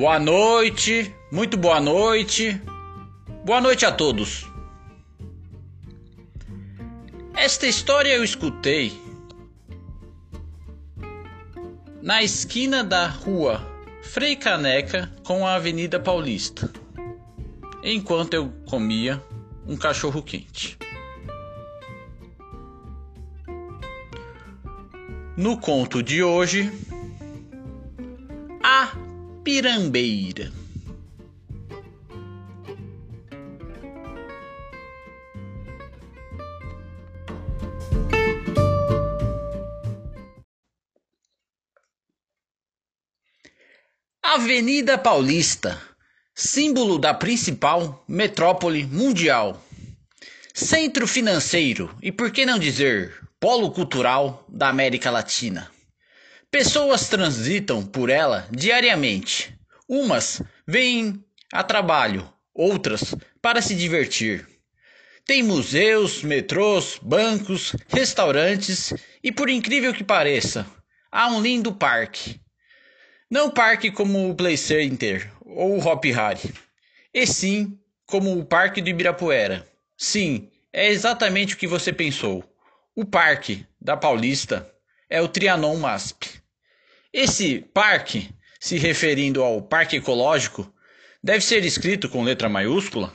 Boa noite, muito boa noite. Boa noite a todos. Esta história eu escutei na esquina da rua Frei Caneca com a Avenida Paulista, enquanto eu comia um cachorro quente. No conto de hoje, a pirambeira. Avenida Paulista, símbolo da principal metrópole mundial, centro financeiro e, por que não dizer, polo cultural da América Latina. Pessoas transitam por ela diariamente. Umas vêm a trabalho, outras para se divertir. Tem museus, metrôs, bancos, restaurantes e, por incrível que pareça, há um lindo parque. Não parque como o Play Center ou o Hop Harry, e sim como o Parque do Ibirapuera. Sim, é exatamente o que você pensou. O parque da Paulista é o Trianon MASP. Esse parque, se referindo ao Parque Ecológico, deve ser escrito com letra maiúscula?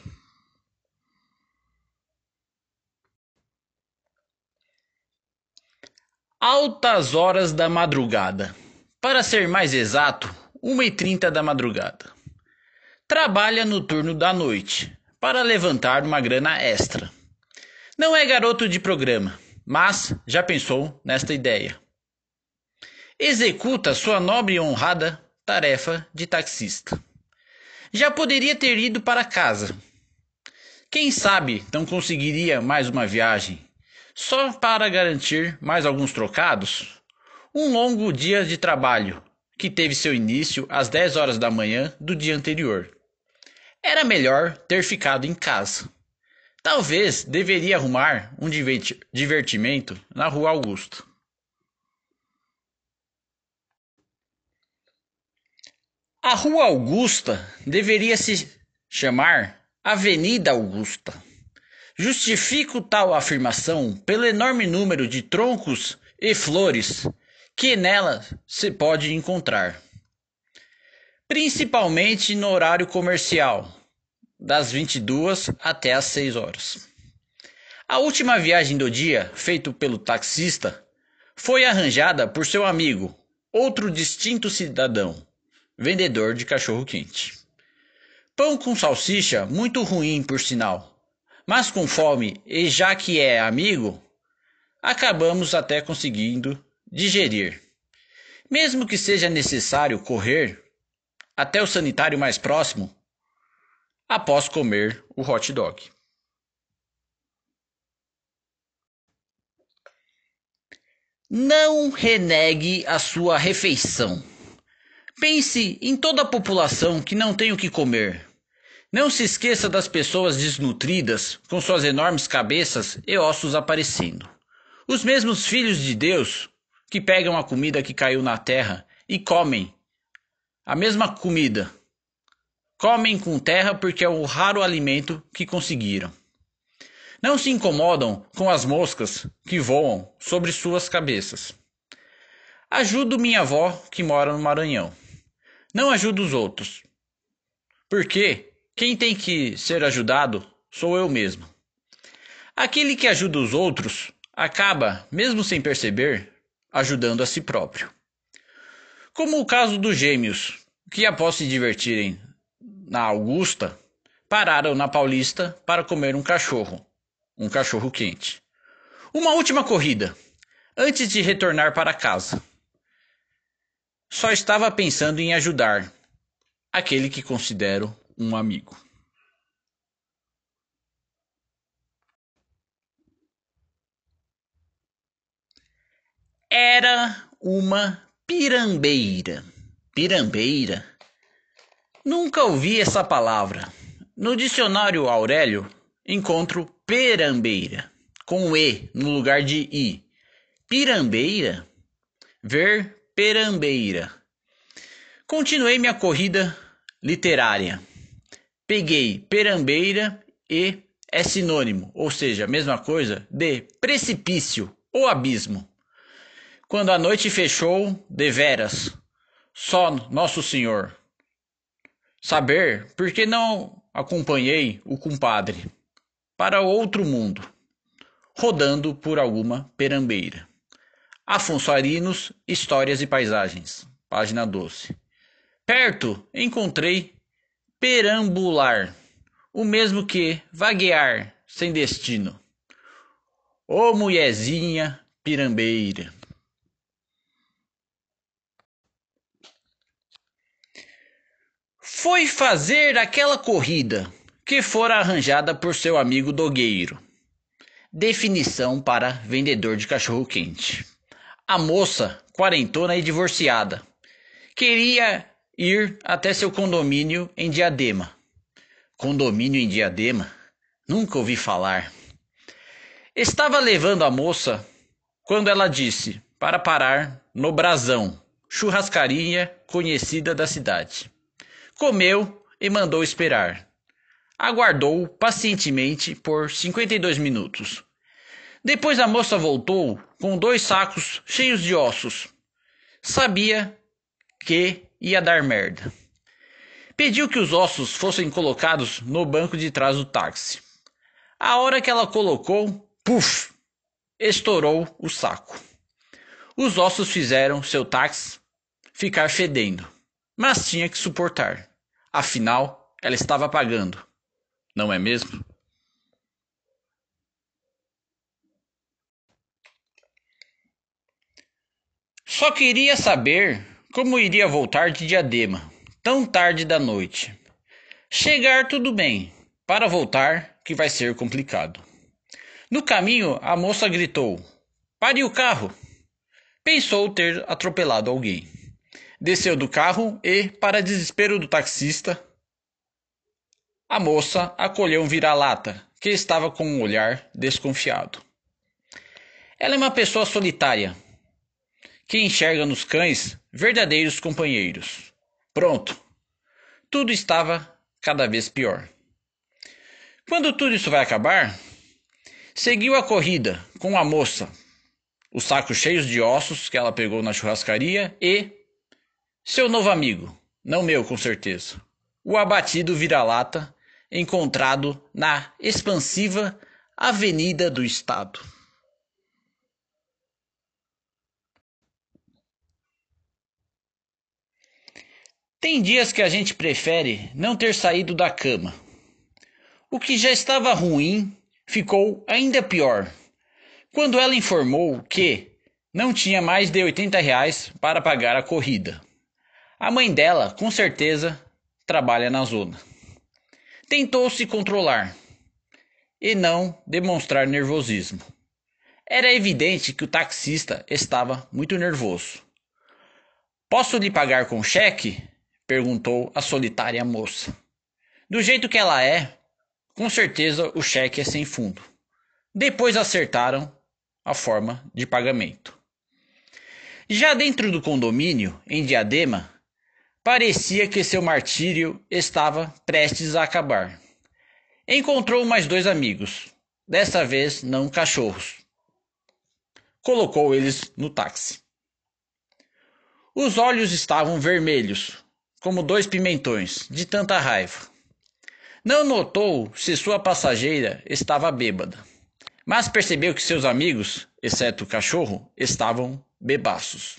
Altas horas da madrugada. Para ser mais exato, 1h30 da madrugada. Trabalha no turno da noite para levantar uma grana extra. Não é garoto de programa mas já pensou nesta ideia. Executa sua nobre e honrada tarefa de taxista. Já poderia ter ido para casa. Quem sabe não conseguiria mais uma viagem, só para garantir mais alguns trocados? Um longo dia de trabalho, que teve seu início às 10 horas da manhã do dia anterior. Era melhor ter ficado em casa. Talvez deveria arrumar um divertimento na Rua Augusta. A Rua Augusta deveria se chamar Avenida Augusta. Justifico tal afirmação pelo enorme número de troncos e flores que nela se pode encontrar, principalmente no horário comercial das 22 até as 6 horas. A última viagem do dia, feita pelo taxista, foi arranjada por seu amigo, outro distinto cidadão, vendedor de cachorro-quente. Pão com salsicha, muito ruim por sinal, mas com fome e já que é amigo, acabamos até conseguindo digerir. Mesmo que seja necessário correr até o sanitário mais próximo, após comer o hot dog. Não renegue a sua refeição. Pense em toda a população que não tem o que comer. Não se esqueça das pessoas desnutridas, com suas enormes cabeças e ossos aparecendo. Os mesmos filhos de Deus que pegam a comida que caiu na terra e comem a mesma comida Comem com terra porque é o raro alimento que conseguiram. Não se incomodam com as moscas que voam sobre suas cabeças. Ajudo minha avó que mora no Maranhão. Não ajudo os outros. Porque quem tem que ser ajudado sou eu mesmo. Aquele que ajuda os outros acaba, mesmo sem perceber, ajudando a si próprio. Como o caso dos gêmeos, que após se divertirem na Augusta, pararam na Paulista para comer um cachorro, um cachorro quente. Uma última corrida, antes de retornar para casa. Só estava pensando em ajudar aquele que considero um amigo. Era uma pirambeira. Pirambeira Nunca ouvi essa palavra. No dicionário Aurélio, encontro perambeira, com E no lugar de I. Pirambeira? Ver perambeira. Continuei minha corrida literária. Peguei perambeira e é sinônimo, ou seja, mesma coisa, de precipício ou abismo. Quando a noite fechou, deveras, só Nosso Senhor. Saber por que não acompanhei o compadre para outro mundo, rodando por alguma perambeira. Afonso Arinos, Histórias e Paisagens, página 12. Perto encontrei perambular, o mesmo que vaguear sem destino. Ô mulherzinha pirambeira. Foi fazer aquela corrida que fora arranjada por seu amigo dogueiro. Definição para vendedor de cachorro quente. A moça, quarentona e divorciada, queria ir até seu condomínio em Diadema. Condomínio em Diadema? Nunca ouvi falar. Estava levando a moça quando ela disse para parar no Brasão, churrascaria conhecida da cidade. Comeu e mandou esperar. Aguardou pacientemente por 52 minutos. Depois a moça voltou com dois sacos cheios de ossos. Sabia que ia dar merda. Pediu que os ossos fossem colocados no banco de trás do táxi. A hora que ela colocou, puf, estourou o saco. Os ossos fizeram seu táxi ficar fedendo, mas tinha que suportar. Afinal, ela estava pagando. Não é mesmo? Só queria saber como iria voltar de Diadema, tão tarde da noite? Chegar tudo bem, para voltar que vai ser complicado. No caminho, a moça gritou: Pare o carro! Pensou ter atropelado alguém. Desceu do carro e, para desespero do taxista, a moça acolheu um vira-lata que estava com um olhar desconfiado. Ela é uma pessoa solitária, que enxerga nos cães verdadeiros companheiros. Pronto. Tudo estava cada vez pior. Quando tudo isso vai acabar, seguiu a corrida com a moça, os sacos cheios de ossos que ela pegou na churrascaria e seu novo amigo, não meu com certeza, o abatido vira-lata encontrado na expansiva Avenida do Estado. Tem dias que a gente prefere não ter saído da cama. O que já estava ruim ficou ainda pior quando ela informou que não tinha mais de 80 reais para pagar a corrida. A mãe dela, com certeza, trabalha na zona. Tentou se controlar e não demonstrar nervosismo. Era evidente que o taxista estava muito nervoso. Posso lhe pagar com cheque? Perguntou a solitária moça. Do jeito que ela é, com certeza o cheque é sem fundo. Depois acertaram a forma de pagamento. Já dentro do condomínio, em Diadema, parecia que seu martírio estava prestes a acabar. Encontrou mais dois amigos, dessa vez não cachorros. Colocou eles no táxi. Os olhos estavam vermelhos, como dois pimentões, de tanta raiva. Não notou se sua passageira estava bêbada, mas percebeu que seus amigos, exceto o cachorro, estavam bebaços.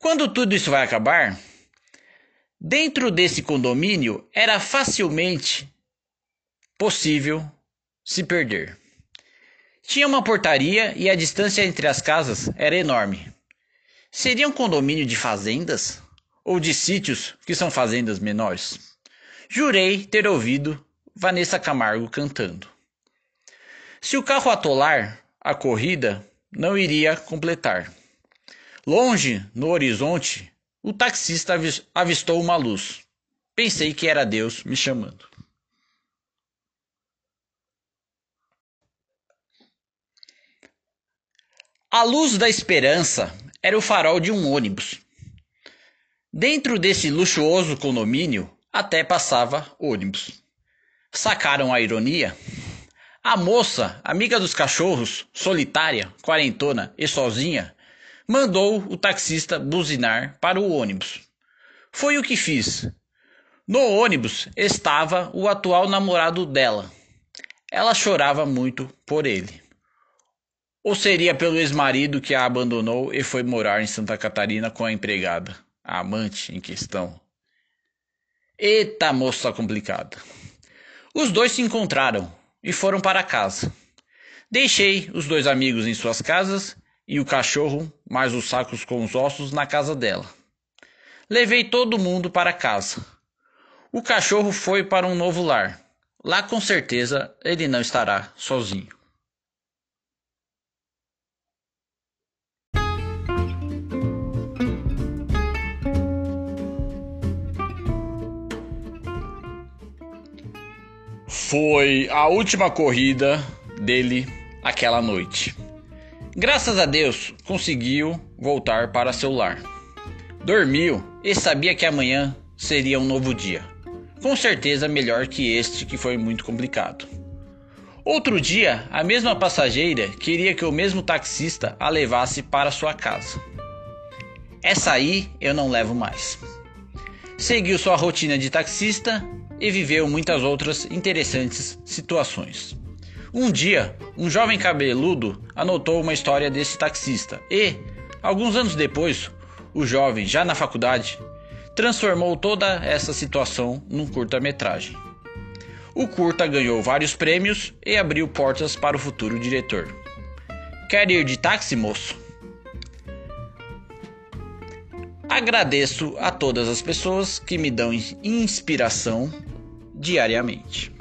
Quando tudo isso vai acabar, dentro desse condomínio era facilmente possível se perder. Tinha uma portaria e a distância entre as casas era enorme. Seria um condomínio de fazendas? Ou de sítios que são fazendas menores. Jurei ter ouvido Vanessa Camargo cantando. Se o carro atolar, a corrida não iria completar. Longe, no horizonte, o taxista avistou uma luz. Pensei que era Deus me chamando. A luz da esperança era o farol de um ônibus Dentro desse luxuoso condomínio Até passava ônibus. Sacaram a ironia? A moça, amiga dos cachorros, solitária, quarentona e sozinha, mandou o taxista buzinar para o ônibus. Foi o que fiz. No ônibus estava o atual namorado dela. Ela chorava muito por ele. Ou seria pelo ex-marido que a abandonou e foi morar em Santa Catarina com a empregada, a amante em questão. Eita moça complicada. Os dois se encontraram e foram para casa. Deixei os dois amigos em suas casas e o cachorro, mais os sacos com os ossos, na casa dela. Levei todo mundo para casa. O cachorro foi para um novo lar. Lá com certeza ele não estará sozinho. Foi a última corrida dele aquela noite. Graças a Deus conseguiu voltar para seu lar. Dormiu e sabia que amanhã seria um novo dia. Com certeza melhor que este que foi muito complicado. Outro dia, a mesma passageira queria que o mesmo taxista a levasse para sua casa. Essa aí eu não levo mais. Seguiu sua rotina de taxista e viveu muitas outras interessantes situações. Um dia, um jovem cabeludo anotou uma história desse taxista e, alguns anos depois, o jovem, já na faculdade, transformou toda essa situação num curta-metragem. O curta ganhou vários prêmios e abriu portas para o futuro diretor. Quer ir de táxi, moço? Agradeço a todas as pessoas que me dão inspiração diariamente.